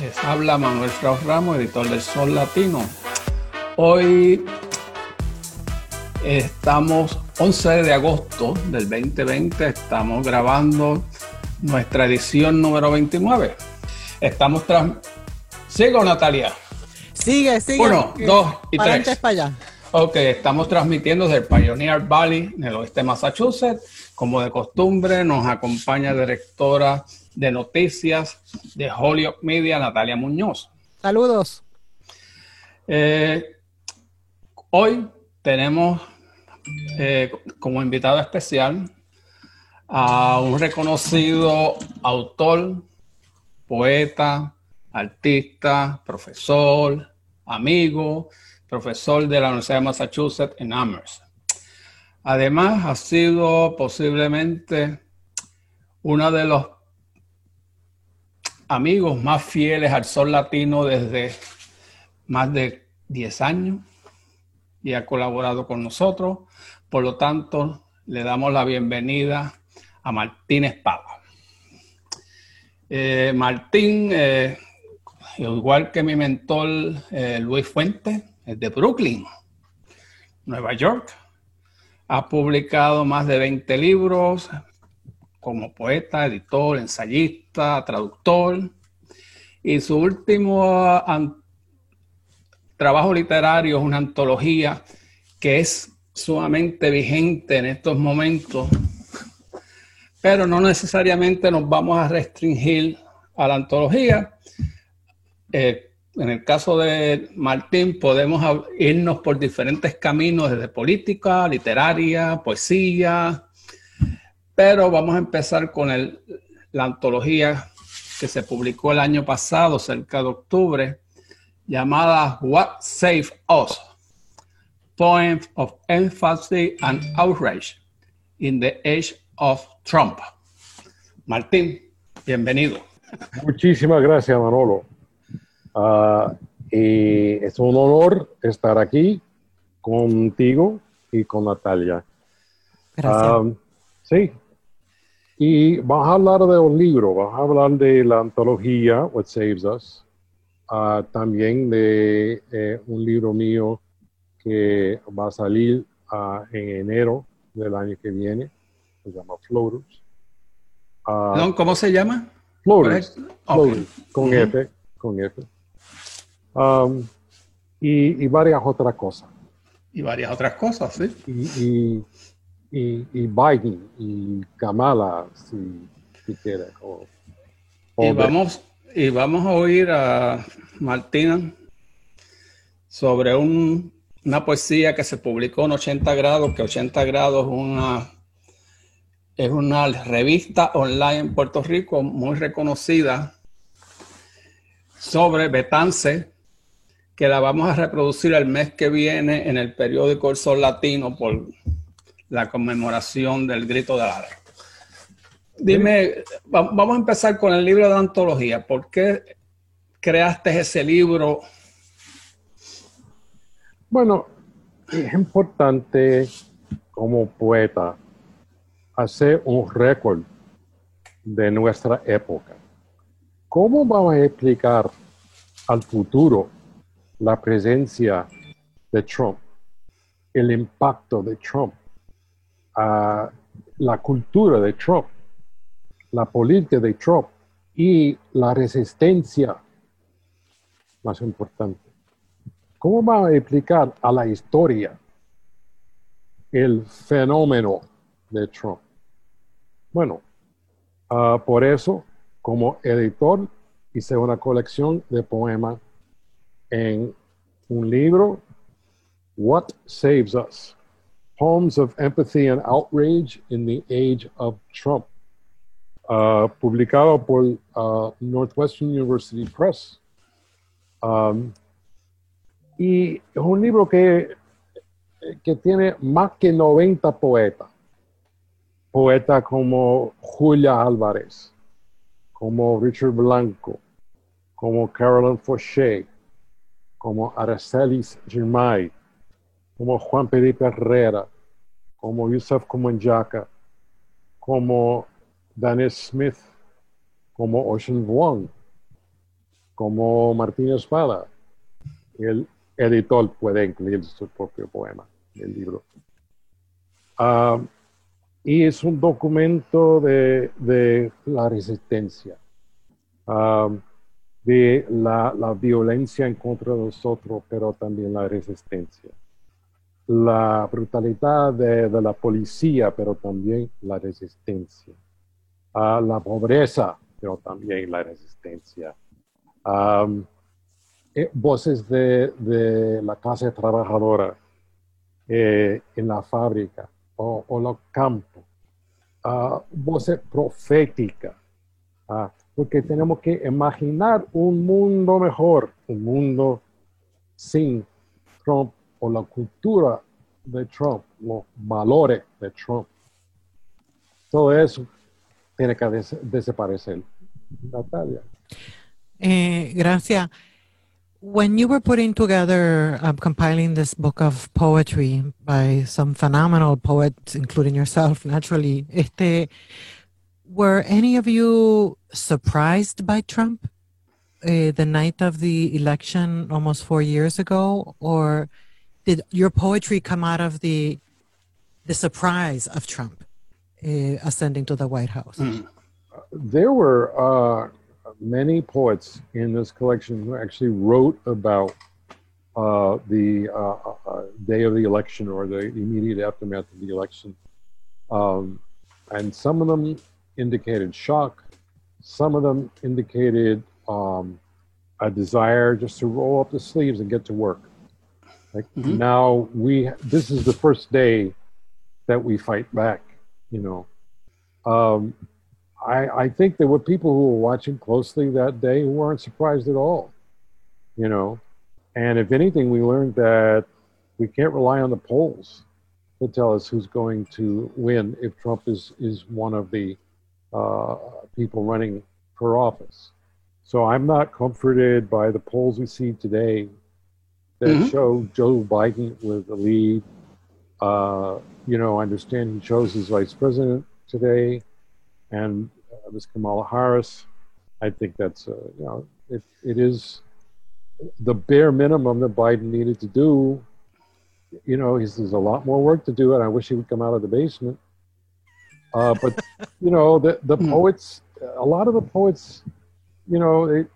Les habla Manuel Strauss Ramos, editor del Sol Latino. Hoy estamos 11 de agosto del 2020, estamos grabando nuestra edición número 29. Estamos tras... Sigo, Natalia. Sigue, sigue. Uno, dos y para tres. Para allá. Ok, estamos transmitiendo desde el Pioneer Valley, en el oeste de Massachusetts. Como de costumbre, nos acompaña directora de noticias de Holyoke Media, Natalia Muñoz. Saludos. Eh, hoy tenemos eh, como invitado especial a un reconocido autor, poeta, artista, profesor, amigo, profesor de la Universidad de Massachusetts en Amherst. Además, ha sido posiblemente uno de los amigos más fieles al sol latino desde más de 10 años y ha colaborado con nosotros. Por lo tanto, le damos la bienvenida a Martín Espada. Eh, Martín, eh, igual que mi mentor eh, Luis Fuentes, es de Brooklyn, Nueva York. Ha publicado más de 20 libros como poeta, editor, ensayista, traductor. Y su último an- trabajo literario es una antología que es sumamente vigente en estos momentos, pero no necesariamente nos vamos a restringir a la antología. Eh, en el caso de Martín, podemos irnos por diferentes caminos, desde política, literaria, poesía, pero vamos a empezar con el- la antología que se publicó el año pasado, cerca de octubre, llamada What Saved Us? Poems of Empathy and Outrage in the Age of Trump. Martín, bienvenido. Muchísimas gracias, Manolo. Ah, y es un honor estar aquí contigo y con Natalia. Gracias. Ah, sí. Y vamos a hablar de un libro, vamos a hablar de la antología What Saves Us, ah, también de eh, un libro mío que va a salir ah, en enero del año que viene, se llama Floaters. Ah, Perdón, ¿Cómo se llama? Floaters. Ok. Floaters, con Ujú. F, con F. Um, y, y varias otras cosas. Y varias otras cosas, ¿sí? Y, y, y, y Biden y Kamala, si, si quiere. o- o Y vamos, y vamos a oír a Martina sobre un- una poesía que se publicó en 80 grados, que 80 grados es una, es una revista online en Puerto Rico muy reconocida sobre Betance, que la vamos a reproducir el mes que viene en el periódico El Sol Latino por la conmemoración del grito de Lara. Dime, va- vamos a empezar con el libro de antología. ¿Por qué creaste ese libro? Bueno, es importante como poeta hacer un récord de nuestra época. ¿Cómo vamos a explicar al futuro la presencia de Trump, el impacto de Trump, ah, la cultura de Trump, la política de Trump y la resistencia más importante? ¿Cómo va a explicar a la historia el fenómeno de Trump? Bueno, ah, por eso, como editor, hice una colección de poemas en un libro, What Saves Us? Poems of Empathy and Outrage in the Age of Trump, ah, publicado por ah, Northwestern University Press. Um, y es un libro que, que tiene más que 90 poetas. Poetas como Julia Álvarez, como Richard Blanco, como Carolyn Fauché, como Aracelis Girmay, como Juan Felipe Herrera, como Yusuf Kumanjaka, como Dennis Smith, como Ocean Vuong, como Martín Espada. El editor puede incluir su propio poema en el libro. Ah, y es un documento de, de la resistencia, ah, de la, la, violencia en contra de nosotros, pero también la resistencia. La brutalidad de, de la policía, pero también la resistencia. Ah, la pobreza, pero también la resistencia. Eh, voces de, de, la clase trabajadora eh, en la fábrica o, o los campos. Uh, voces proféticas. Uh, porque tenemos que imaginar un mundo mejor, un mundo sin Trump o la cultura de Trump, los valores de Trump. Todo eso tiene que des desaparecer. Natalia. Eh, gracias. When you were putting together, um, compiling this book of poetry by some phenomenal poets, including yourself, naturally, este, were any of you surprised by Trump uh, the night of the election almost four years ago, or did your poetry come out of the the surprise of Trump uh, ascending to the White House? Mm. There were uh, many poets in this collection who actually wrote about uh, the uh, uh, day of the election or the immediate aftermath of the election. Um, and some of them indicated shock, some of them indicated um, a desire just to roll up the sleeves and get to work. Like mm-hmm. now, we this is the first day that we fight back. You know, um, I, I think there were people who were watching closely that day who weren't surprised at all, you know. And if anything, we learned that we can't rely on the polls to tell us who's going to win if Trump is, is one of the uh, people running for office. So I'm not comforted by the polls we see today that mm-hmm. show Joe Biden with the lead. Uh, you know, I understand he chose his vice president today and uh, Ms. Kamala Harris. I think that's, uh, you know, it, it is the bare minimum that Biden needed to do. You know, he's, there's a lot more work to do, and I wish he would come out of the basement. Uh, but, you know, the, the hmm. poets, a lot of the poets, you know, they,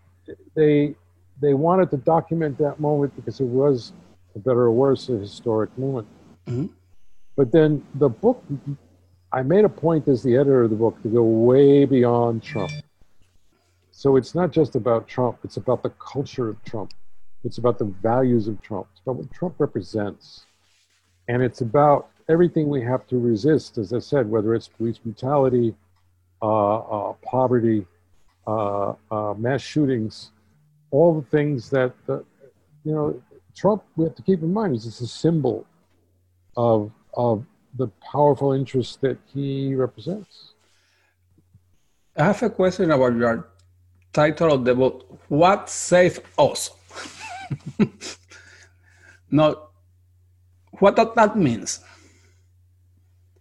they, they wanted to document that moment because it was, a better or worse, a historic moment. Mm-hmm. But then the book I made a point as the editor of the book to go way beyond Trump. So it's not just about Trump, it's about the culture of Trump. It's about the values of Trump. It's about what Trump represents. And it's about everything we have to resist, as I said, whether it's police brutality, uh, uh, poverty, uh, uh mass shootings, all the things that, you know, Trump, we have to keep in mind, is just a symbol of, of the powerful interests that he represents. I have a question about your title of the book. What saves us? no, what does that means?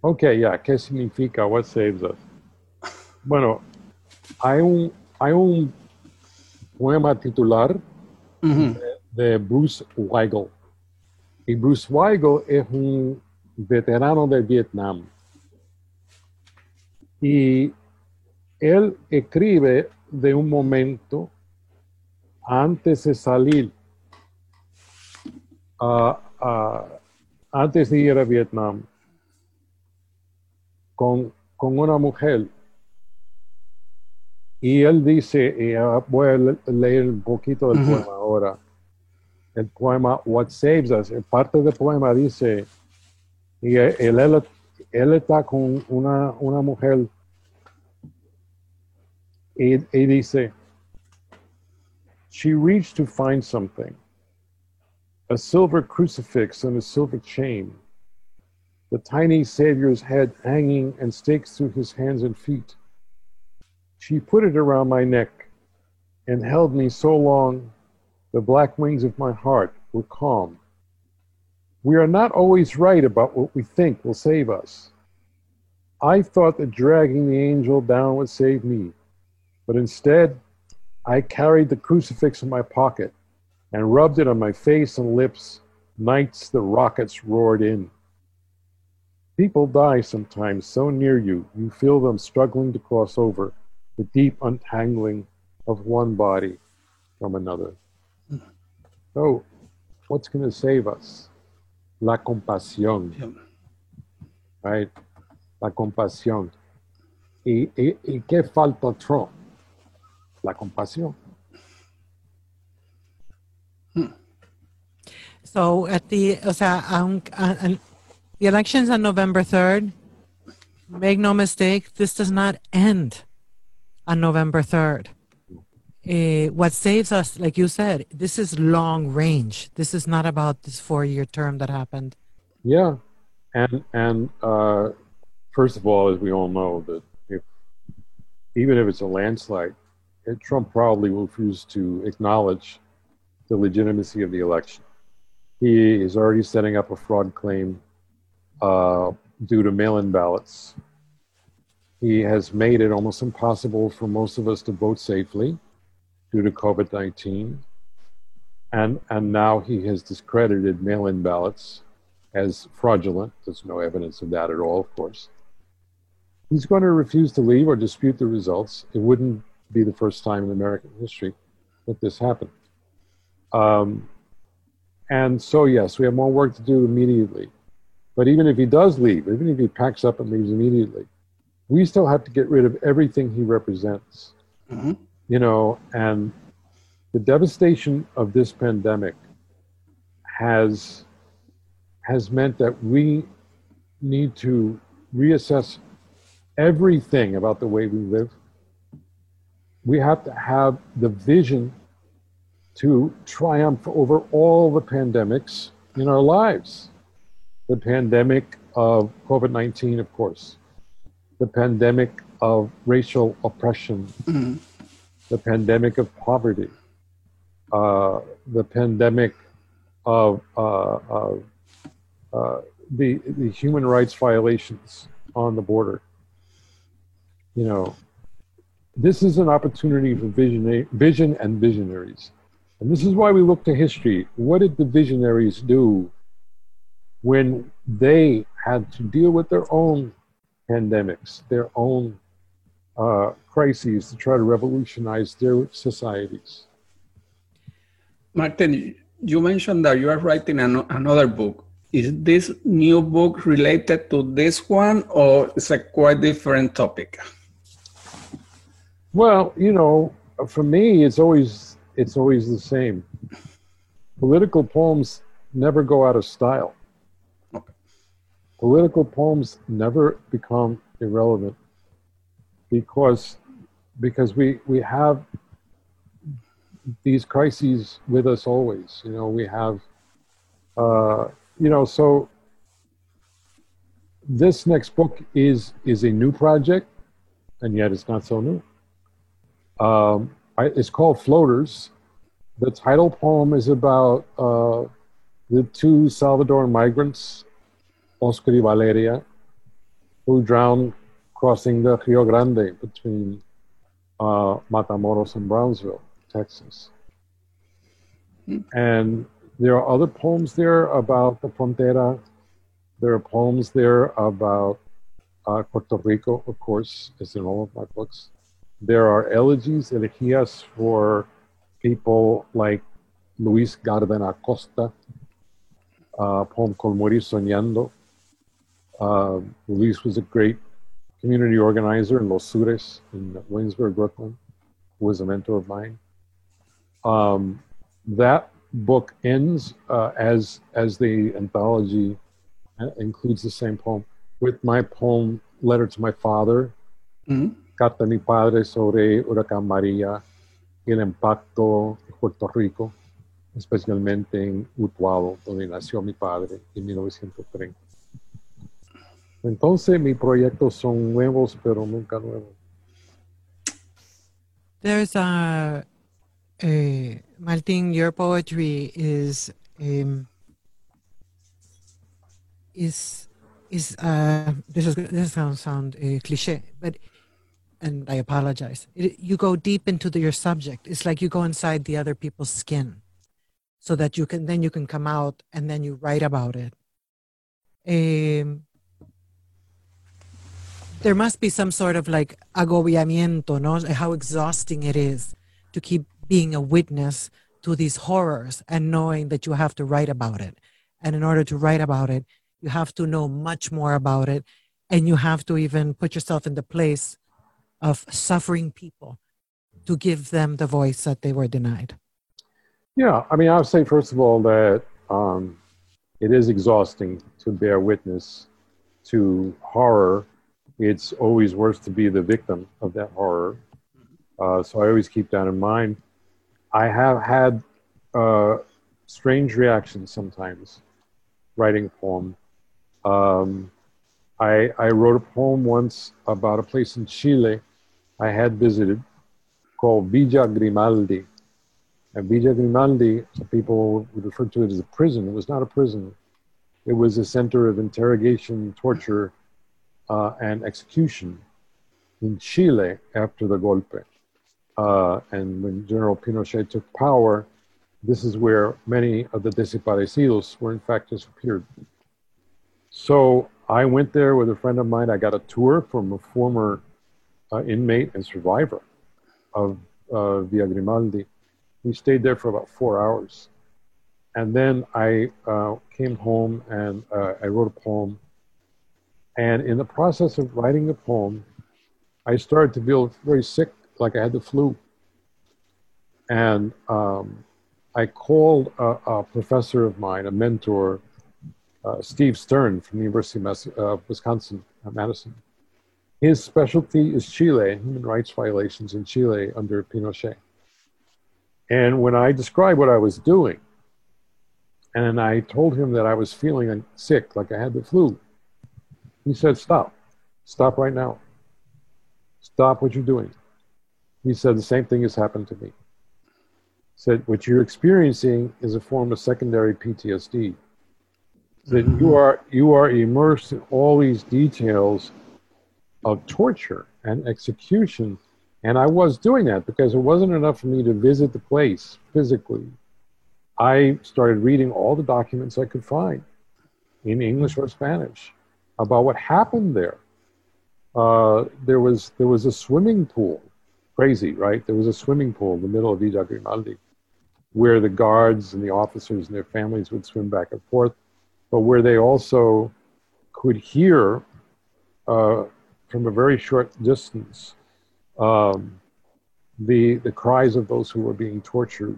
Okay, yeah, ¿qué significa what saves us? Bueno, hay un, hay un poema titular uh -huh. de, de Bruce Weigel. Y Bruce Weigel es un veterano de Vietnam. Y él escribe de un momento antes de salir, antes de ir a Vietnam, con, una mujer. Y él dice, y ah, voy a leer un poquito del poema ahora, el poema What Saves Us. parte del poema dice, y él, él, él está con una, una mujer y, y dice, she reached to find something, a silver crucifix and a silver chain, the tiny Savior's head hanging and stakes through his hands and feet. She put it around my neck and held me so long, the black wings of my heart were calm. We are not always right about what we think will save us. I thought that dragging the angel down would save me, but instead, I carried the crucifix in my pocket and rubbed it on my face and lips nights the rockets roared in. People die sometimes so near you, you feel them struggling to cross over the deep untangling of one body from another. So, what's going to save us? La compasión, Yeah. right? La compasión. ¿Y, y, y qué falta otro? La compasión. So at the, o sea, um, uh, the elections on November 3rd, make no mistake, this does not end on November 3rd. Eh, what saves us, like you said, this is long range. This is not about this four year term that happened. Yeah, and and uh, first of all, as we all know, that if even if it's a landslide, eh, Trump probably will refuse to acknowledge the legitimacy of the election. He is already setting up a fraud claim uh, due to mail-in ballots. He has made it almost impossible for most of us to vote safely due to COVID 19. And, and now he has discredited mail in ballots as fraudulent. There's no evidence of that at all, of course. He's going to refuse to leave or dispute the results. It wouldn't be the first time in American history that this happened. Um, and so, yes, we have more work to do immediately. But even if he does leave, even if he packs up and leaves immediately, we still have to get rid of everything he represents Mhm. you know, and the devastation of this pandemic has has meant that we need to reassess everything about the way we live. We have to have the vision to triumph over all the pandemics in our lives. The pandemic of COVID 19, of course, the pandemic of racial oppression, Mhm. the pandemic of poverty, uh, the pandemic of, uh, of uh, the, the human rights violations on the border. You know, this is an opportunity for vision, vision and visionaries. And this is why we look to history. What did the visionaries do when they had to deal with their own pandemics, their own uh, crises to try to revolutionize their societies? Martin, you mentioned that you are writing an, another book. Is this new book related to this one, or it's a quite different topic? Well, you know, for me, it's always it's always the same. Political poems never go out of style. Political poems never become irrelevant because because we we have these crises with us always. You know, we have uh, you know so this next book is is a new project and yet it's not so new um, I, it's called Floaters. The title poem is about uh, the two Salvadoran migrants, Oscar y Valeria, who drowned crossing the Rio Grande between uh, Matamoros and Brownsville, Texas. And there are other poems there about the frontera. There are poems there about uh, Puerto Rico, of course, is in all of my books. There are elegies, elegías for people like Luis Garden Acosta, a poem called Morir Soñando. Uh, Luis was a great community organizer in Los Sures in Williamsburg, Brooklyn, who was a mentor of mine. Um, that book ends uh, as as the anthology uh, includes the same poem with my poem "Letter to My Father," Mhm. Carta de mi padre sobre Huracán María y el impacto de Puerto Rico, especialmente en Utuado, donde nació mi padre en 1930. Entonces, mis proyectos son nuevos, pero nunca nuevos. There's a, a Martin, your poetry is um, is is uh, this is this sounds sound uh, cliche, but and I apologize. It, you go deep into the, your subject. It's like you go inside the other people's skin, so that you can then you can come out and then you write about it. Um, there must be some sort of like agobiamiento, no? How exhausting it is to keep being a witness to these horrors and knowing that you have to write about it. And in order to write about it, you have to know much more about it. And you have to even put yourself in the place of suffering people to give them the voice that they were denied. Yeah, I mean, I would say, first of all, that um, it is exhausting to bear witness to horror it's always worse to be the victim of that horror. Uh, so I always keep that in mind. I have had uh, strange reactions sometimes writing a poem. Um, I, I wrote a poem once about a place in Chile I had visited called Villa Grimaldi. And Villa Grimaldi, people refer to it as a prison. It was not a prison. It was a center of interrogation, torture, uh, and execution in Chile after the golpe. Uh, and when General Pinochet took power, this is where many of the desaparecidos were in fact disappeared. So I went there with a friend of mine. I got a tour from a former uh, inmate and survivor of uh, Villa Grimaldi. We stayed there for about four hours. And then I uh, came home and uh, I wrote a poem and in the process of writing the poem, I started to feel very sick, like I had the flu. And um, I called a, a, professor of mine, a mentor, uh, Steve Stern from the University of uh, Wisconsin, uh, Madison. His specialty is Chile human rights violations in Chile under Pinochet. And when I described what I was doing, and I told him that I was feeling sick, like I had the flu, he said, Stop. Stop right now. Stop what you're doing. He said, The same thing has happened to me. He said, What you're experiencing is a form of secondary PTSD. That mm-hmm. you are you are immersed in all these details of torture and execution. And I was doing that because it wasn't enough for me to visit the place physically. I started reading all the documents I could find in English or Spanish about what happened there. Uh, there was there was a swimming pool, crazy, right? There was a swimming pool in the middle of Villa Grimaldi, where the guards and the officers and their families would swim back and forth, but where they also could hear uh, from a very short distance um, the the cries of those who were being tortured,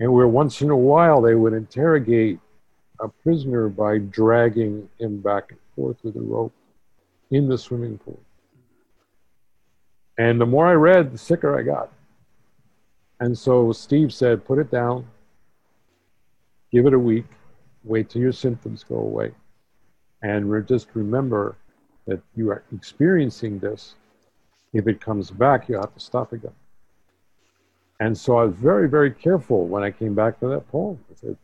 and where once in a while they would interrogate a prisoner by dragging him back forth with a rope in the swimming pool. And the more I read, the sicker I got. And so Steve said, put it down, give it a week, wait till your symptoms go away. And just remember that you are experiencing this. If it comes back, you have to stop again. And so I was very, very careful when I came back to that poem. I said,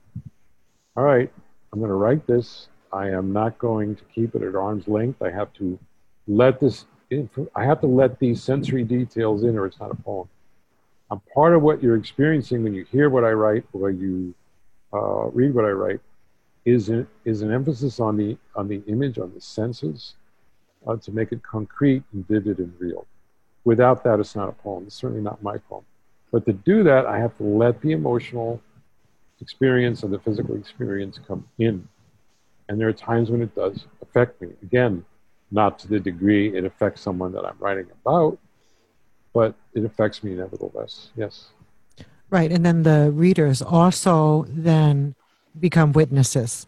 all right, I'm going to write this. I am not going to keep it at arm's length. I have to let this, I have to let these sensory details in or it's not a poem. I'm part of what you're experiencing when you hear what I write or you uh, read what I write is an, is an emphasis on the, on the image, on the senses, uh, to make it concrete and vivid and real. Without that, it's not a poem. It's certainly not my poem. But to do that, I have to let the emotional experience and the physical experience come in. And there are times when it does affect me. Again, not to the degree it affects someone that I'm writing about, but it affects me nevertheless. Yes. Right. And then the readers also then become witnesses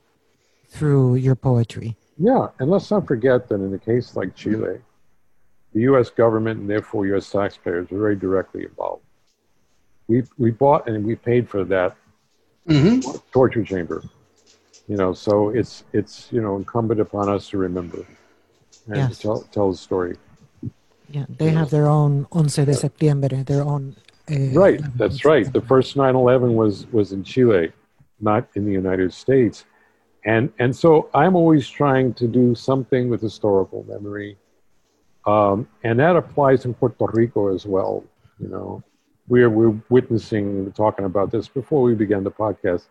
through your poetry. Yeah. And let's not forget that in a case like Chile, the US government and therefore US taxpayers are very directly involved. We, we bought and we paid for that mm-hmm. torture chamber. You know, so it's it's you know incumbent upon us to remember and yes. tell tell the story. Yeah, they have their own 11 de septiembre, their own. Uh, right, that's right. The first 9/11 was was in Chile, not in the United States, and and so I'm always trying to do something with historical memory. Um, and that applies in Puerto Rico as well. You know, we're, we're witnessing, we're talking about this before we began the podcast,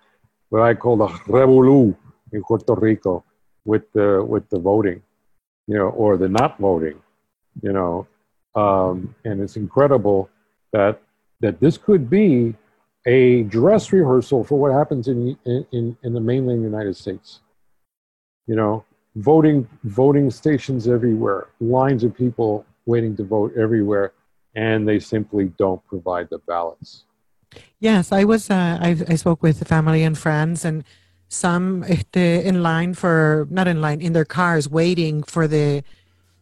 what I call the revolu in Puerto Rico with the, with the voting, you know, or the not voting, you know. Um, and it's incredible that, that this could be a dress rehearsal for what happens in, in, in the mainland United States. You know, voting voting stations everywhere, lines of people waiting to vote everywhere, and they simply don't provide the ballots. Yes, I was. Uh, I, I spoke with family and friends, and some in line for not in line in their cars waiting for the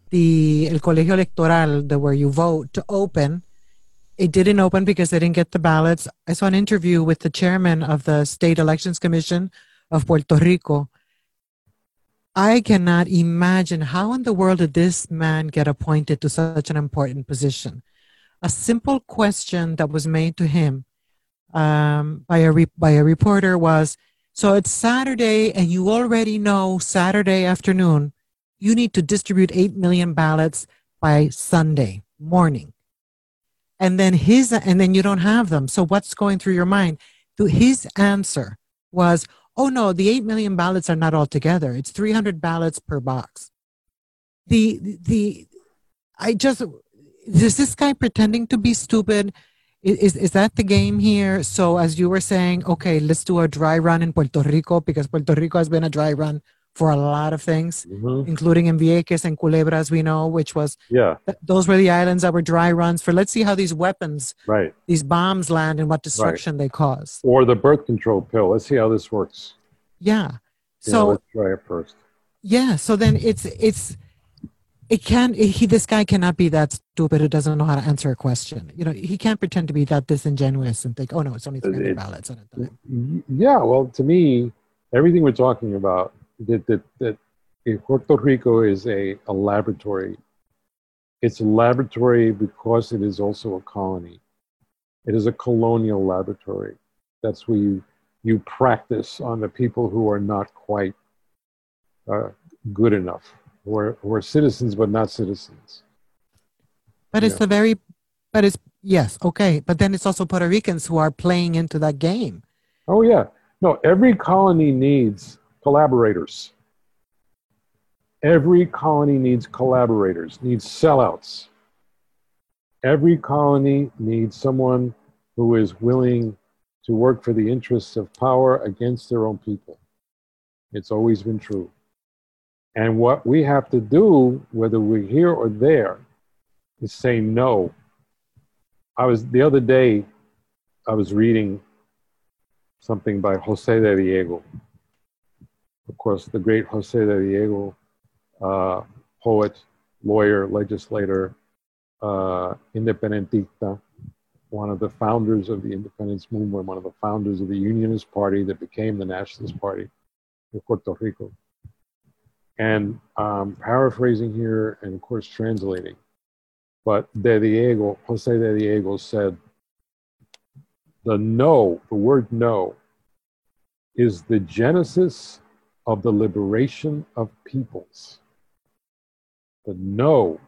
the el colegio electoral, the where you vote, to open. It didn't open because they didn't get the ballots. I saw an interview with the chairman of the State Elections Commission of Puerto Rico, I cannot imagine how in the world did this man get appointed to such an important position. A simple question that was made to him um, by, a re- by a reporter was So it's Saturday, and you already know Saturday afternoon, you need to distribute 8 million ballots by Sunday morning. And then his, and then you don't have them. So what's going through your mind? His answer was, oh no, the 8 million ballots are not all together. It's 300 ballots per box. The, the, I just, is this guy pretending to be stupid? Is, is that the game here? So as you were saying, okay, let's do a dry run in Puerto Rico because Puerto Rico has been a dry run for a lot of things, mm-hmm. including in Vieques and Culebra, as we know, which was yeah. Th- those were the islands that were dry runs for. Let's see how these weapons, right, these bombs land and what destruction right. they cause. Or the birth control pill. Let's see how this works. Yeah. So let's try it first. Yeah. So then it's it's it can he this guy cannot be that stupid who doesn't know how to answer a question. You know, he can't pretend to be that disingenuous and think, oh no, it's only three hundred ballots at a time. Yeah. Well, to me, everything we're talking about that that that Puerto Rico is a, a laboratory. It's a laboratory because it is also a colony. It is a colonial laboratory. That's where you you practice on the people who are not quite uh, good enough, who are, who are citizens but not citizens. But it's a very, but it's yes, okay. But then it's also Puerto Ricans who are playing into that game. Oh yeah, no. Every colony needs collaborators. Every colony needs collaborators, needs sellouts. Every colony needs someone who is willing to work for the interests of power against their own people. It's always been true. And what we have to do, whether we're here or there, is say no. I was the other day, I was reading something by Jose de Diego. Of course, the great Jose de Diego uh, poet, lawyer, legislator, uh, independentista, one of the founders of the independence movement, one of the founders of the Unionist Party that became the Nationalist Party in Puerto Rico. And um, paraphrasing here and, of course, translating. But De Diego, Jose de Diego said, the no, the word no, is the genesis of the liberation of peoples. The no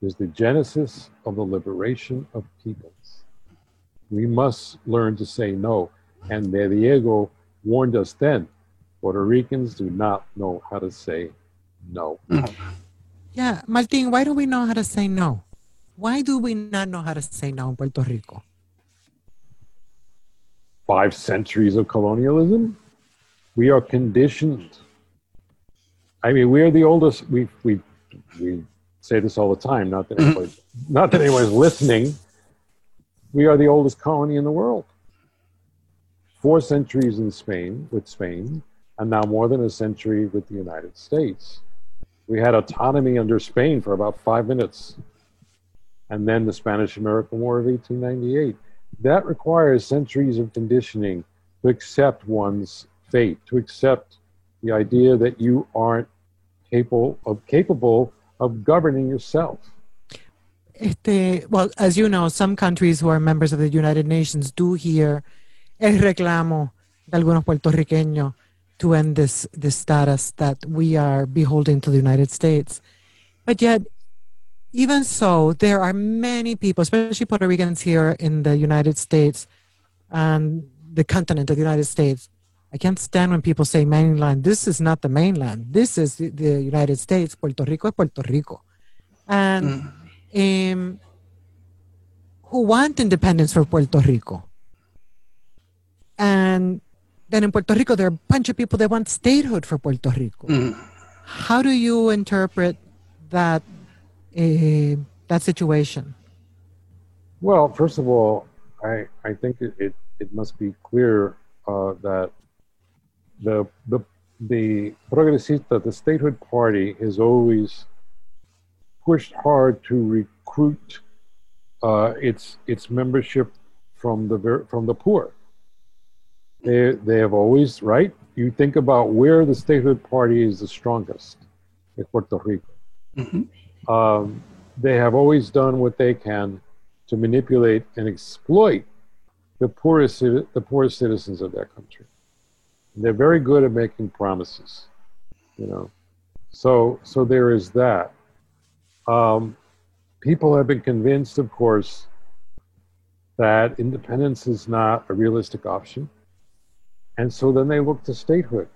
is the genesis of the liberation of peoples. We must learn to say no. And De Diego warned us then Puerto Ricans do not know how to say no. Yeah, Martin, why do we know how to say no? Why do we not know how to say no in Puerto Rico? Five centuries of colonialism. We are conditioned. I mean, we're the oldest. We we we say this all the time. Not that mm-hmm. not that anyone's listening. We are the oldest colony in the world. Four centuries in Spain with Spain, and now more than a century with the United States. We had autonomy under Spain for about five minutes, and then the Spanish American War of 1898. That requires centuries of conditioning to accept one's fate, to accept the idea that you aren't capable of capable of governing yourself. Este, well, as you know, some countries who are members of the United Nations do hear el reclamo de algunos puertorriqueños to end this, this status that we are beholden to the United States. But yet, even so, there are many people, especially Puerto Ricans here in the United States and the continent of the United States. I can't stand when people say mainland. This is not the mainland. This is the, the United States. Puerto Rico is Puerto Rico. And mm. um, who want independence for Puerto Rico. And then in Puerto Rico, there are a bunch of people that want statehood for Puerto Rico. Mm. How do you interpret that uh, that situation? Well, first of all, I I think it it, it must be clear uh, that the the the progresista, the statehood party, has always pushed hard to recruit uh, its its membership from the from the poor. They they have always right. You think about where the statehood party is the strongest in Puerto Rico. Mm-hmm um, they have always done what they can to manipulate and exploit the poorest, the poorest citizens of that country. They're very good at making promises, you know. So, so there is that. Um, people have been convinced, of course, that independence is not a realistic option. And so then they look to statehood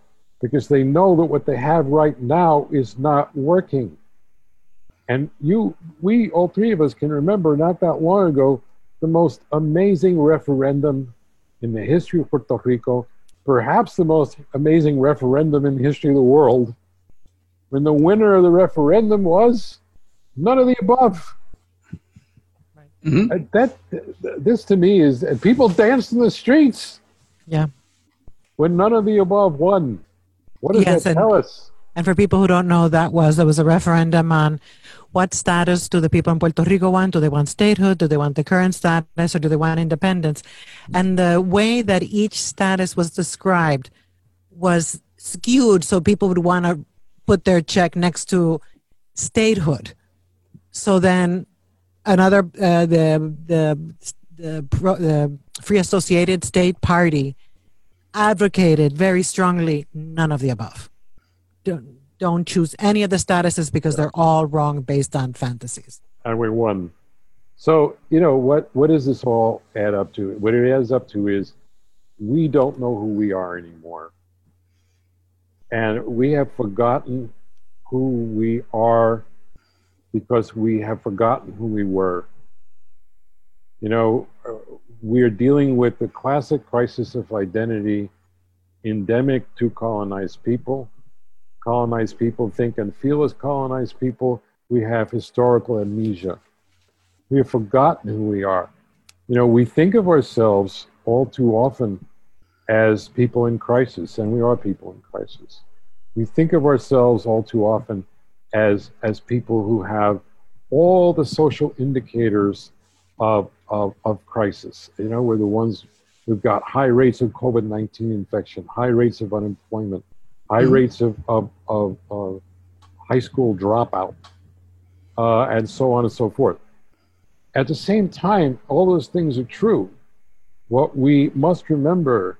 because they know that what they have right now is not working. And you, we, all three of us can remember not that long ago the most amazing referendum in the history of Puerto Rico, perhaps the most amazing referendum in the history of the world, when the winner of the referendum was none of the above. Mm-hmm. That this to me is people danced in the streets. Yeah. When none of the above won. What does yes, that tell us? And for people who don't know, that was there was a referendum on what status do the people in Puerto Rico want? Do they want statehood? Do they want the current status or do they want independence? And the way that each status was described was skewed so people would want to put their check next to statehood. So then another, uh, the, the, the, the Free Associated State Party advocated very strongly none of the above don't, don't choose any of the statuses because they're all wrong based on fantasies. And we won. So, you know, what, what does this all add up to? What it adds up to is we don't know who we are anymore. And we have forgotten who we are because we have forgotten who we were. You know, uh, we are dealing with the classic crisis of identity endemic to colonized people colonized people think and feel as colonized people, we have historical amnesia. We have forgotten who we are. You know, we think of ourselves all too often as people in crisis, and we are people in crisis. We think of ourselves all too often as, as people who have all the social indicators of, of, of crisis. You know, we're the ones who've got high rates of COVID 19 infection, high rates of unemployment, high mm-hmm. rates of, of, of, of, high school dropout, uh, and so on and so forth. At the same time, all those things are true. What we must remember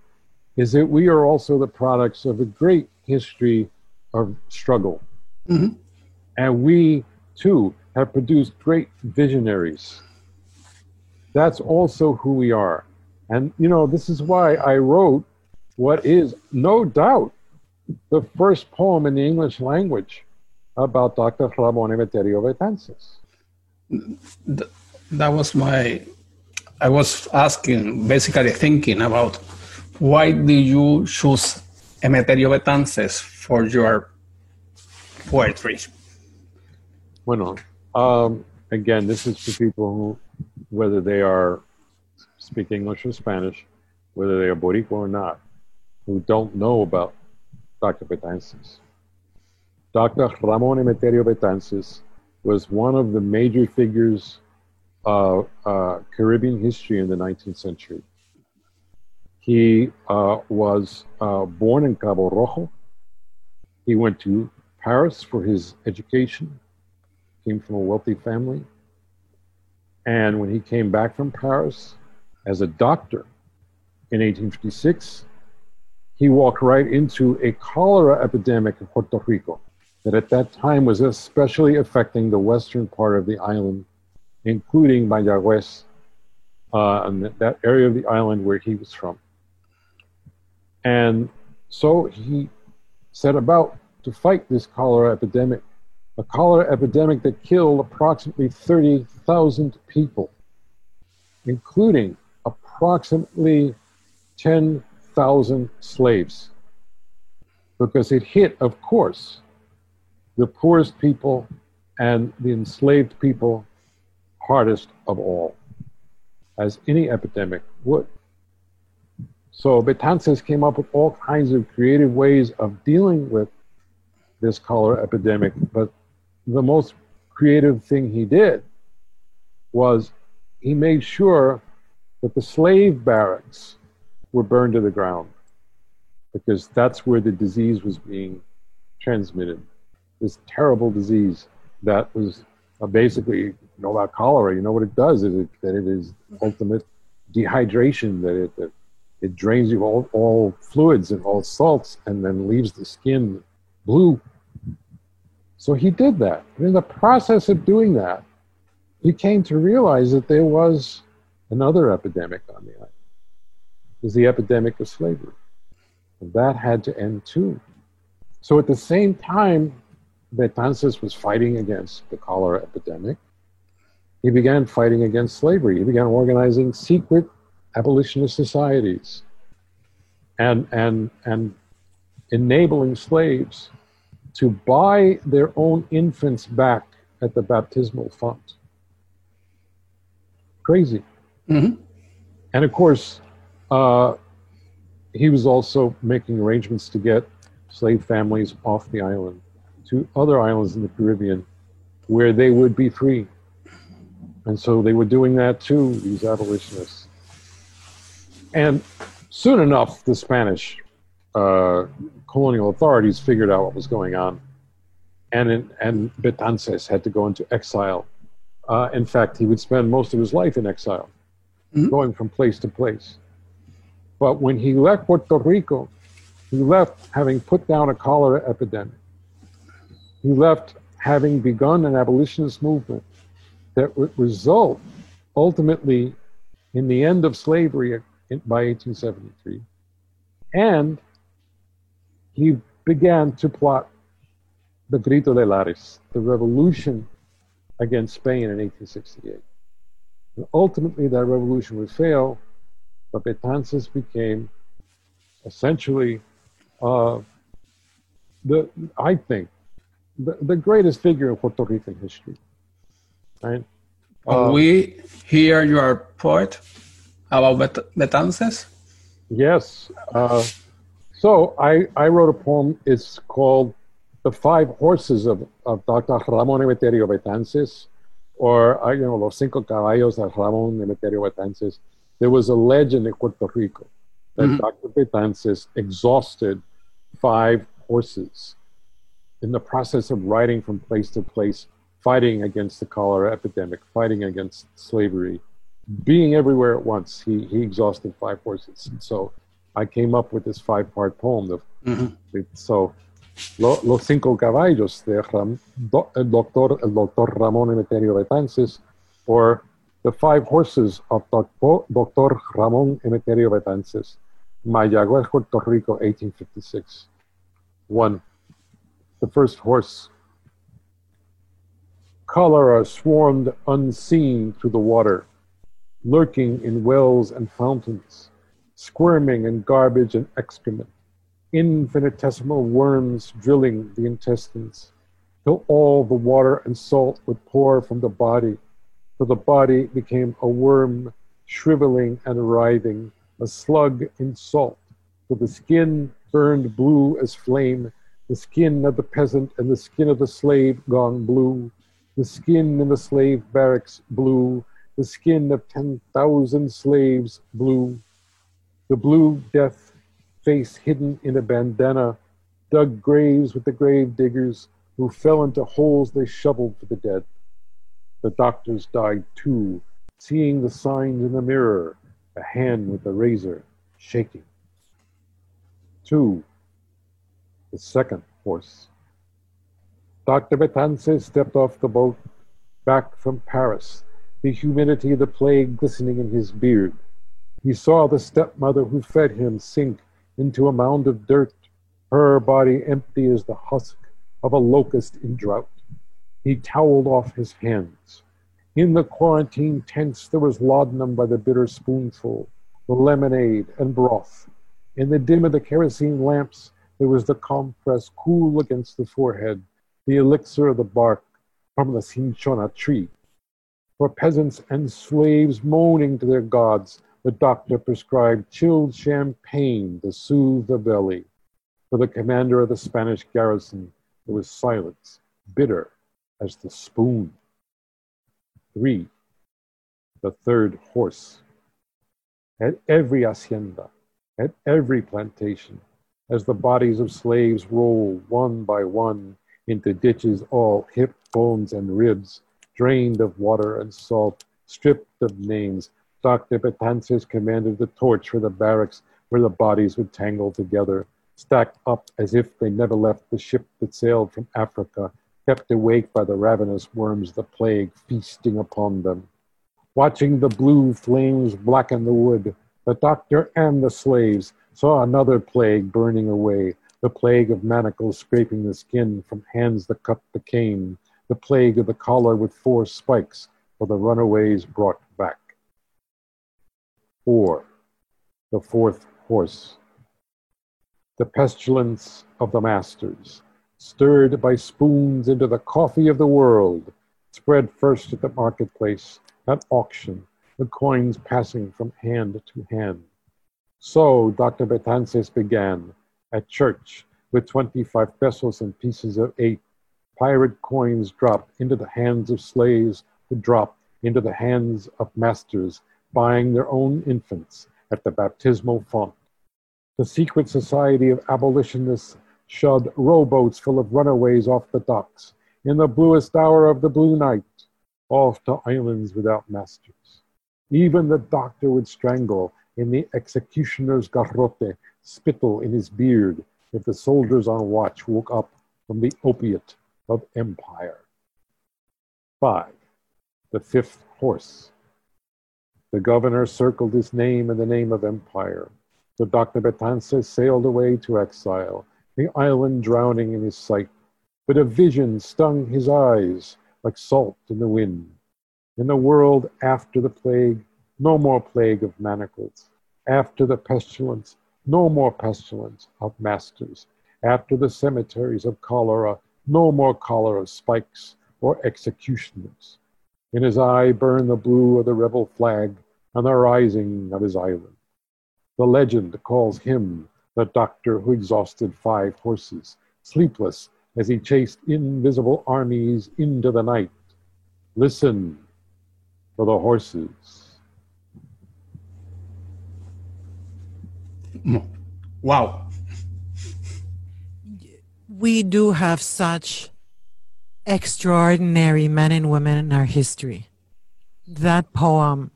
is that we are also the products of a great history of struggle. Mm-hmm. And we, too, have produced great visionaries. That's also who we are. And, you know, this is why I wrote what is no doubt the first poem in the English language about Dr. Ramon Emeterio Betances. That was my, I was asking, basically thinking about why did you choose Emeterio Betances for your poetry? Bueno, um, again, this is for people who, whether they are speak English or Spanish, whether they are Boricua or not, who don't know about Dr. Betances. Dr. Ramon Emeterio Betances was one of the major figures of uh, Caribbean history in the 19th century. He uh, was uh, born in Cabo Rojo. He went to Paris for his education, came from a wealthy family. And when he came back from Paris as a doctor in 1856, he walked right into a cholera epidemic in Puerto Rico. that at that time was especially affecting the western part of the island, including Mayagüez, uh, and that area of the island where he was from. And so he set about to fight this cholera epidemic, a cholera epidemic that killed approximately 30,000 people, including approximately 10,000 slaves. Because it hit, of course, the poorest people and the enslaved people hardest of all, as any epidemic would. So Betances came up with all kinds of creative ways of dealing with this cholera epidemic, but the most creative thing he did was he made sure that the slave barracks were burned to the ground because that's where the disease was being transmitted. This terrible disease that was uh, basically, you know about cholera, you know what it does is it, that it is ultimate dehydration, that it, that it drains you all, all fluids and all salts and then leaves the skin blue. So he did that. And in the process of doing that, he came to realize that there was another epidemic on the island. It was the epidemic of slavery. And that had to end too. So at the same time, that Betances was fighting against the cholera epidemic. He began fighting against slavery. He began organizing secret abolitionist societies and, and, and enabling slaves to buy their own infants back at the baptismal font. Crazy. Mm-hmm. And of course, uh, he was also making arrangements to get slave families off the island to other islands in the Caribbean where they would be free. And so they were doing that too, these abolitionists. And soon enough, the Spanish uh, colonial authorities figured out what was going on. And, in, and Betances had to go into exile. Uh, in fact, he would spend most of his life in exile, mm-hmm. going from place to place. But when he left Puerto Rico, he left having put down a cholera epidemic. He left having begun an abolitionist movement that would result ultimately in the end of slavery by 1873. And he began to plot the Grito de Lares, the revolution against Spain in 1868. And ultimately, that revolution would fail, but Betances became essentially, uh, the I think, the, the greatest figure in Puerto Rican history. Right? Uh, we hear your poet about Bet- Betances? Yes. Uh, so I, I wrote a poem. It's called The Five Horses of, of Dr. Ramon Emeterio Betances, or, uh, you know, Los Cinco Caballos de Ramon Emeterio Betances. There was a legend in Puerto Rico that mm-hmm. Dr. Betances exhausted five horses in the process of riding from place to place, fighting against the cholera epidemic, fighting against slavery, being everywhere at once. He, he exhausted five horses. And so I came up with this five part poem. Of, mm-hmm. So, Lo, Los Cinco Caballos de Ram, do, el, doctor, el doctor Ramón Emeterio Betances, or The Five Horses of Doctor, Dr. Ramón Emeterio Betances, Mayagüez, Puerto Rico, 1856. One, the first horse. Cholera swarmed unseen through the water, lurking in wells and fountains squirming in garbage and excrement, infinitesimal worms drilling the intestines, till all the water and salt would pour from the body, till the body became a worm shriveling and writhing, a slug in salt, till the skin burned blue as flame, the skin of the peasant and the skin of the slave gone blue, the skin in the slave barracks blue, the skin of 10,000 slaves blue, the blue death face hidden in a bandana dug graves with the grave diggers who fell into holes they shoveled for the dead. The doctors died too, seeing the signs in the mirror, a hand with a razor shaking. Two, the second horse. Dr. Betance stepped off the boat back from Paris, the humidity of the plague glistening in his beard. He saw the stepmother who fed him sink into a mound of dirt, her body empty as the husk of a locust in drought. He toweled off his hands. In the quarantine tents, there was laudanum by the bitter spoonful, the lemonade and broth. In the dim of the kerosene lamps, there was the compress cool against the forehead, the elixir of the bark from the cinchona tree. For peasants and slaves moaning to their gods, the doctor prescribed chilled champagne to soothe the belly. For the commander of the Spanish garrison, there was silence, bitter as the spoon. Three, the third horse. At every hacienda, at every plantation, as the bodies of slaves roll one by one into ditches all hip, bones, and ribs, drained of water and salt, stripped of names, Dr. Betances commanded the torch for the barracks where the bodies would tangle together, stacked up as if they never left the ship that sailed from Africa, kept awake by the ravenous worms the plague feasting upon them. Watching the blue flames blacken the wood, the doctor and the slaves saw another plague burning away, the plague of manacles scraping the skin from hands that cut the cane, the plague of the collar with four spikes for the runaways brought back. Four, the fourth horse. The pestilence of the masters, stirred by spoons into the coffee of the world, spread first at the marketplace, at auction, the coins passing from hand to hand. So Dr. Betances began at church with 25 pesos and pieces of eight. Pirate coins dropped into the hands of slaves who drop into the hands of masters buying their own infants at the baptismal font. The secret society of abolitionists shoved rowboats full of runaways off the docks in the bluest hour of the blue night, off to islands without masters. Even the doctor would strangle in the executioner's garrote, spittle in his beard, if the soldiers on watch woke up from the opiate of empire. Five, the fifth horse. The governor circled his name in the name of empire. So Dr. Betances sailed away to exile, the island drowning in his sight. But a vision stung his eyes like salt in the wind. In the world after the plague, no more plague of manacles. After the pestilence, no more pestilence of masters. After the cemeteries of cholera, no more cholera spikes or executioners. In his eye burned the blue of the rebel flag, and the rising of his island. The legend calls him the doctor who exhausted five horses, sleepless as he chased invisible armies into the night. Listen for the horses. Wow. We do have such extraordinary men and women in our history. That poem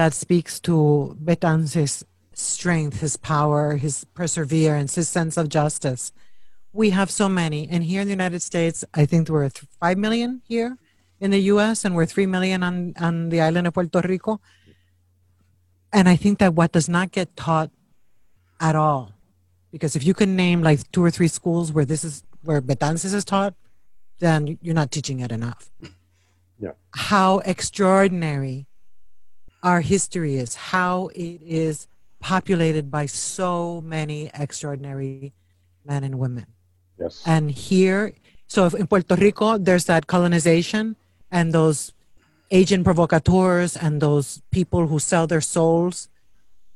that speaks to Betances' strength, his power, his perseverance, his sense of justice. We have so many. And here in the United States, I think we're 5 million here in the US, and we're 3 million on, on the island of Puerto Rico. And I think that what does not get taught at all, because if you can name like two or three schools where this is where Betances is taught, then you're not teaching it enough. Yeah. How extraordinary our history is, how it is populated by so many extraordinary men and women. Yes. And here, so in Puerto Rico, there's that colonization and those agent provocateurs and those people who sell their souls.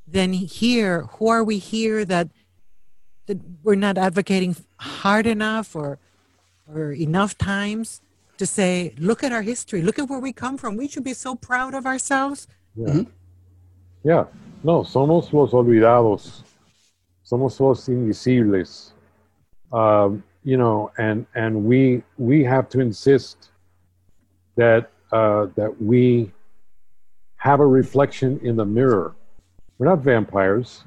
Then here, who are we here that, that we're not advocating hard enough or, or enough times to say, look at our history, look at where we come from. We should be so proud of ourselves. Yeah. Yeah. No, somos los olvidados. Somos los invisibles. Um, you know, and and we we have to insist that uh, that we have a reflection in the mirror. We're not vampires,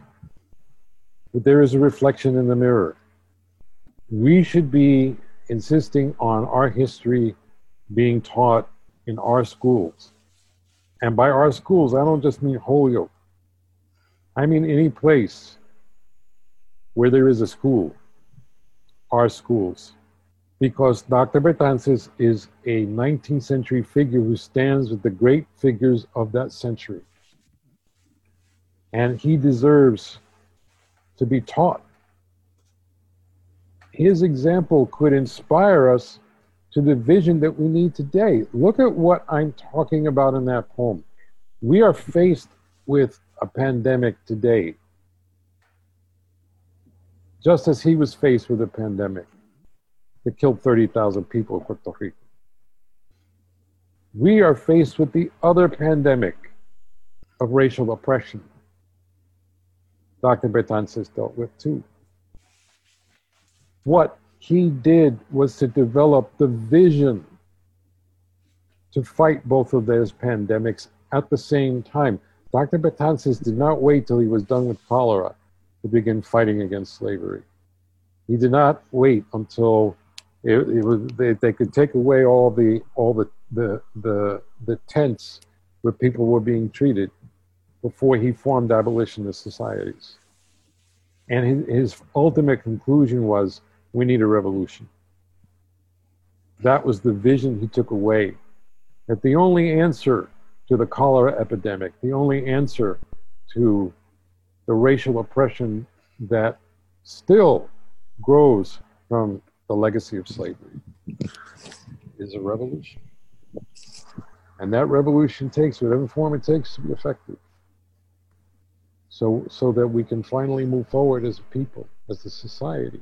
but there is a reflection in the mirror. We should be insisting on our history being taught in our schools. And by our schools, I don't just mean Holyoke. I mean any place where there is a school, our schools. Because Dr. Betances is a 19th century figure who stands with the great figures of that century. And he deserves to be taught. His example could inspire us to the vision that we need today. Look at what I'm talking about in that poem. We are faced with a pandemic today, just as he was faced with a pandemic that killed 30,000 people in Puerto Rico. We are faced with the other pandemic of racial oppression. Dr. Betances dealt with too. What he did was to develop the vision to fight both of those pandemics at the same time. Dr. Betances did not wait till he was done with cholera to begin fighting against slavery. He did not wait until it, it was, they, they could take away all the all the, the the the tents where people were being treated before he formed abolitionist societies. And his, his ultimate conclusion was we need a revolution. That was the vision he took away. That the only answer to the cholera epidemic, the only answer to the racial oppression that still grows from the legacy of slavery is a revolution. And that revolution takes whatever form it takes to be effective. So, so that we can finally move forward as a people, as a society.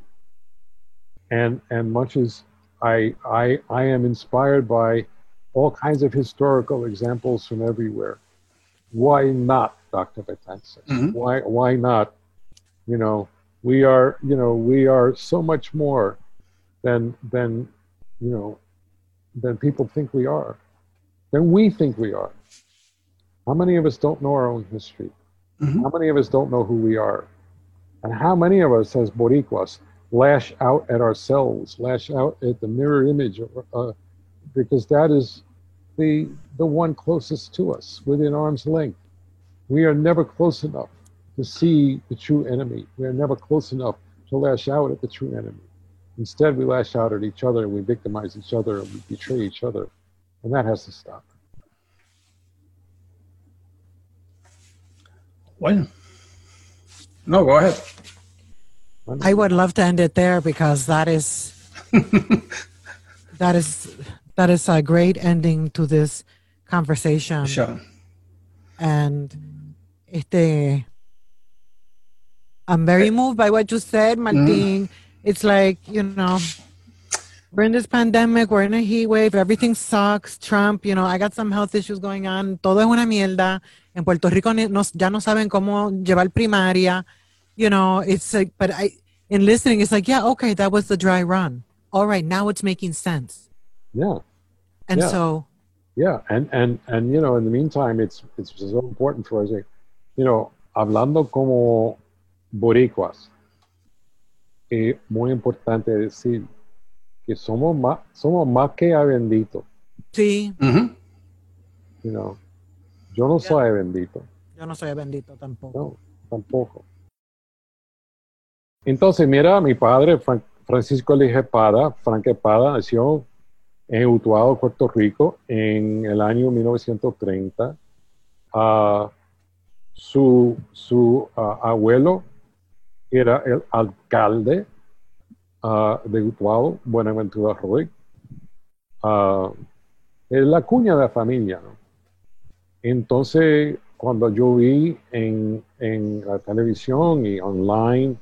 And, and much as I, I, I am inspired by all kinds of historical examples from everywhere. Why not, Dr. Betances? Mm-hmm. Why, why not? You know, we are, you know, we are so much more than, than, you know, than people think we are, than we think we are. How many of us don't know our own history? Mm-hmm. How many of us don't know who we are? And how many of us, as Boricuas, lash out at ourselves, lash out at the mirror image, uh, because that is the, the one closest to us, within arm's length. We are never close enough to see the true enemy. We are never close enough to lash out at the true enemy. Instead, we lash out at each other and we victimize each other and we betray each other. And that has to stop. Well, no, go ahead. I would love to end it there because that is that is that is a great ending to this conversation. Sure. And este I'm very moved by what you said, Martin. Mm. It's like, you know, we're in this pandemic, we're in a heat wave, everything sucks. Trump, you know, I got some health issues going on, todo es una mierda. En Puerto Rico nos, ya no saben cómo llevar primaria. You know, it's like, but I, in listening, it's like, yeah, okay, that was the dry run. All right, now it's making sense. Yeah. And yeah. so. Yeah, and, and, and, you know, in the meantime, it's, it's so important for us, you know, hablando como boricuas, es muy importante decir que somos más, somos más que bendito. Sí. -huh. You know, yo no yeah. soy bendito. Yo no soy bendito tampoco. No, tampoco. Entonces, mira, mi padre, Francisco Elige Espada, Frank Espada, nació en Utuado, Puerto Rico, en el año 1930. Uh, su uh, abuelo era el alcalde uh, de Utuado, Buenaventura Roy. es la cuña de la familia. Entonces, cuando yo vi en la televisión y online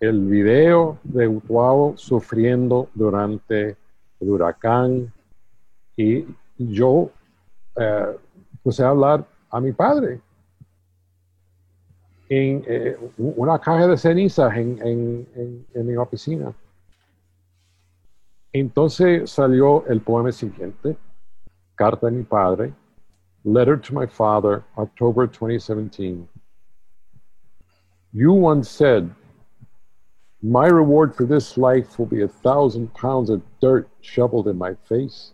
el video de Utuado sufriendo durante el huracán y yo eh, puse a hablar a mi padre en eh, una caja de cenizas en, en, en, mi oficina. Entonces salió el poema siguiente, Carta de mi padre, Letter to my father, October 2017. You once said My reward for this life will be a thousand pounds of dirt shoveled in my face.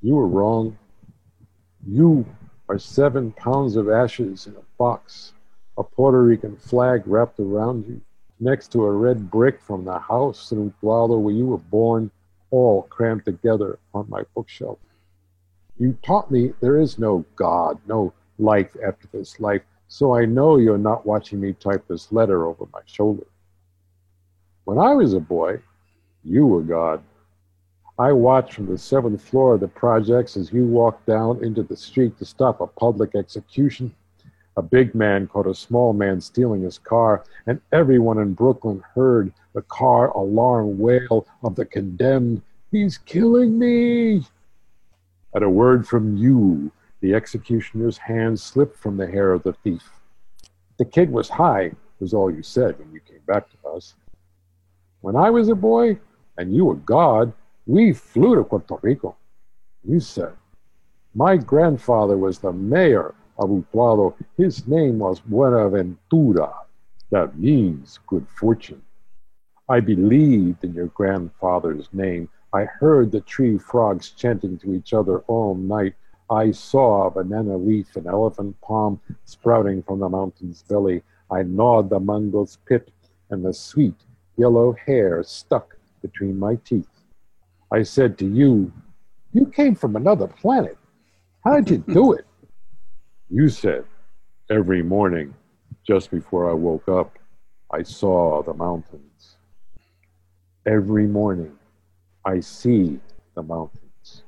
You were wrong. You are seven pounds of ashes in a box, a Puerto Rican flag wrapped around you, next to a red brick from the house in Utuado where you were born, all crammed together on my bookshelf. You taught me there is no God, no life after this life, so I know you're not watching me type this letter over my shoulder. When I was a boy, you were God. I watched from the seventh floor of the projects as you walked down into the street to stop a public execution. A big man caught a small man stealing his car, and everyone in Brooklyn heard the car alarm wail of the condemned, He's killing me! At a word from you, the executioner's hand slipped from the hair of the thief. The kid was high, was all you said when you came back to us. When I was a boy and you were God, we flew to Puerto Rico. You said, My grandfather was the mayor of Utuado. His name was Buenaventura. That means good fortune. I believed in your grandfather's name. I heard the tree frogs chanting to each other all night. I saw a banana leaf and elephant palm sprouting from the mountain's belly. I gnawed the mango's pit, and the sweet yellow hair stuck between my teeth. I said to you, You came from another planet. How did you do it? You said, Every morning, just before I woke up, I saw the mountains. Every morning, I see the mountains.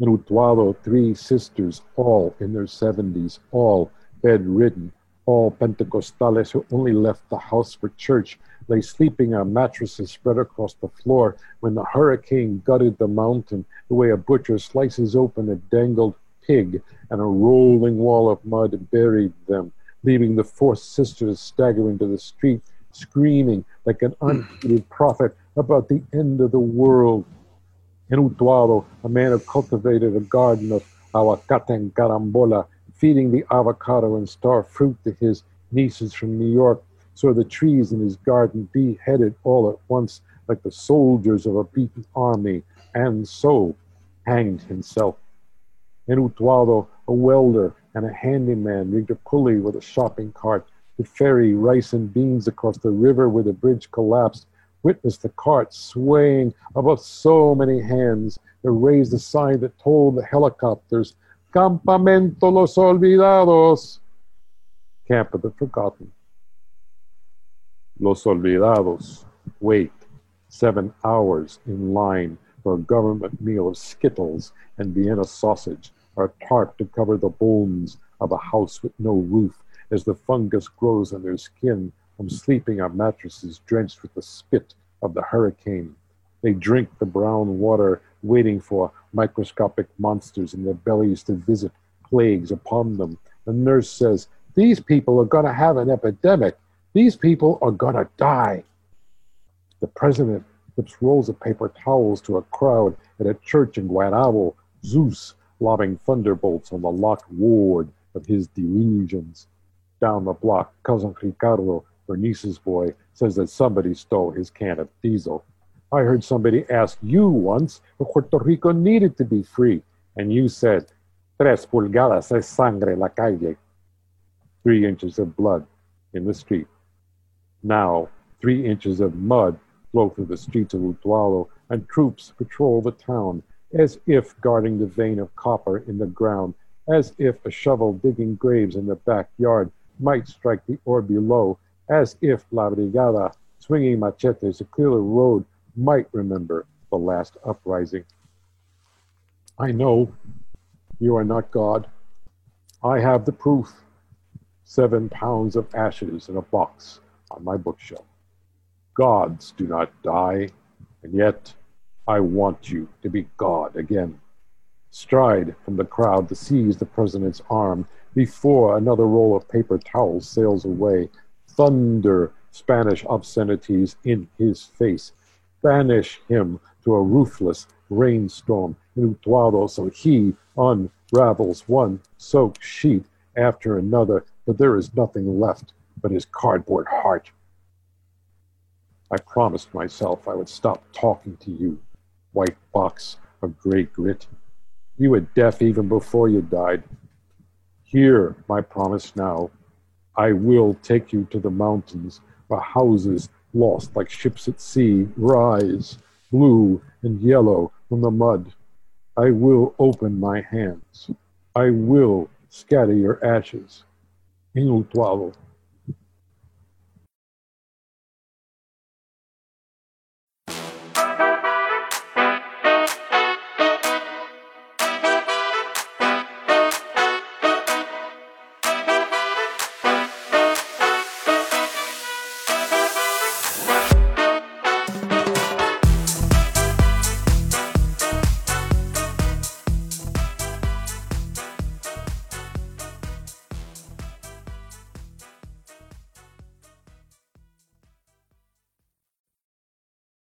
In Utuado, three sisters, all in their 70s, all bedridden, all Pentecostales who only left the house for church lay sleeping on mattresses spread across the floor when the hurricane gutted the mountain the way a butcher slices open a dangled pig and a rolling wall of mud buried them, leaving the four sisters staggering to the street, screaming like an hmm. unheeded prophet about the end of the world. In Utuado, a man who cultivated a garden of aguacate and carambola, feeding the avocado and star fruit to his nieces from New York, saw the trees in his garden beheaded all at once like the soldiers of a beaten army, and so hanged himself. In Utuado, a welder and a handyman rigged a pulley with a shopping cart to ferry rice and beans across the river where the bridge collapsed, witnessed the cart swaying above so many hands that raised a sign that told the helicopters, Campamento Los Olvidados, Camp of the Forgotten. Los Olvidados wait seven hours in line for a government meal of Skittles and Vienna sausage or a tarp to cover the bones of a house with no roof as the fungus grows on their skin from sleeping on mattresses drenched with the spit of the hurricane. They drink the brown water, waiting for microscopic monsters in their bellies to visit plagues upon them. The nurse says, These people are going to have an epidemic. These people are to die. The president flips rolls of paper towels to a crowd at a church in Guaynabo, Zeus lobbing thunderbolts on the locked ward of his delusions. Down the block, cousin Ricardo, Bernice's boy, says that somebody stole his can of diesel. I heard somebody ask you once if Puerto Rico needed to be free, and you said, Tres pulgadas es sangre la calle. Three inches of blood in the street. Now, three inches of mud flow through the streets of Utuado, and troops patrol the town, as if guarding the vein of copper in the ground, as if a shovel digging graves in the backyard might strike the ore below, as if La Brigada, swinging machetes to clear the road, might remember the last uprising. I know you are not God. I have the proof. Seven pounds of ashes in a box on my bookshelf. Gods do not die, and yet I want you to be God again. Stride from the crowd to seize the president's arm before another roll of paper towels sails away. Thunder Spanish obscenities in his face. Banish him to a ruthless rainstorm in Utuado so he unravels one soaked sheet after another, but there is nothing left but his cardboard heart. I promised myself I would stop talking to you, white box of gray grit. You were deaf even before you died. Hear my promise now. I will take you to the mountains where houses lost like ships at sea rise, blue and yellow from the mud. I will open my hands. I will scatter your ashes. In Utuado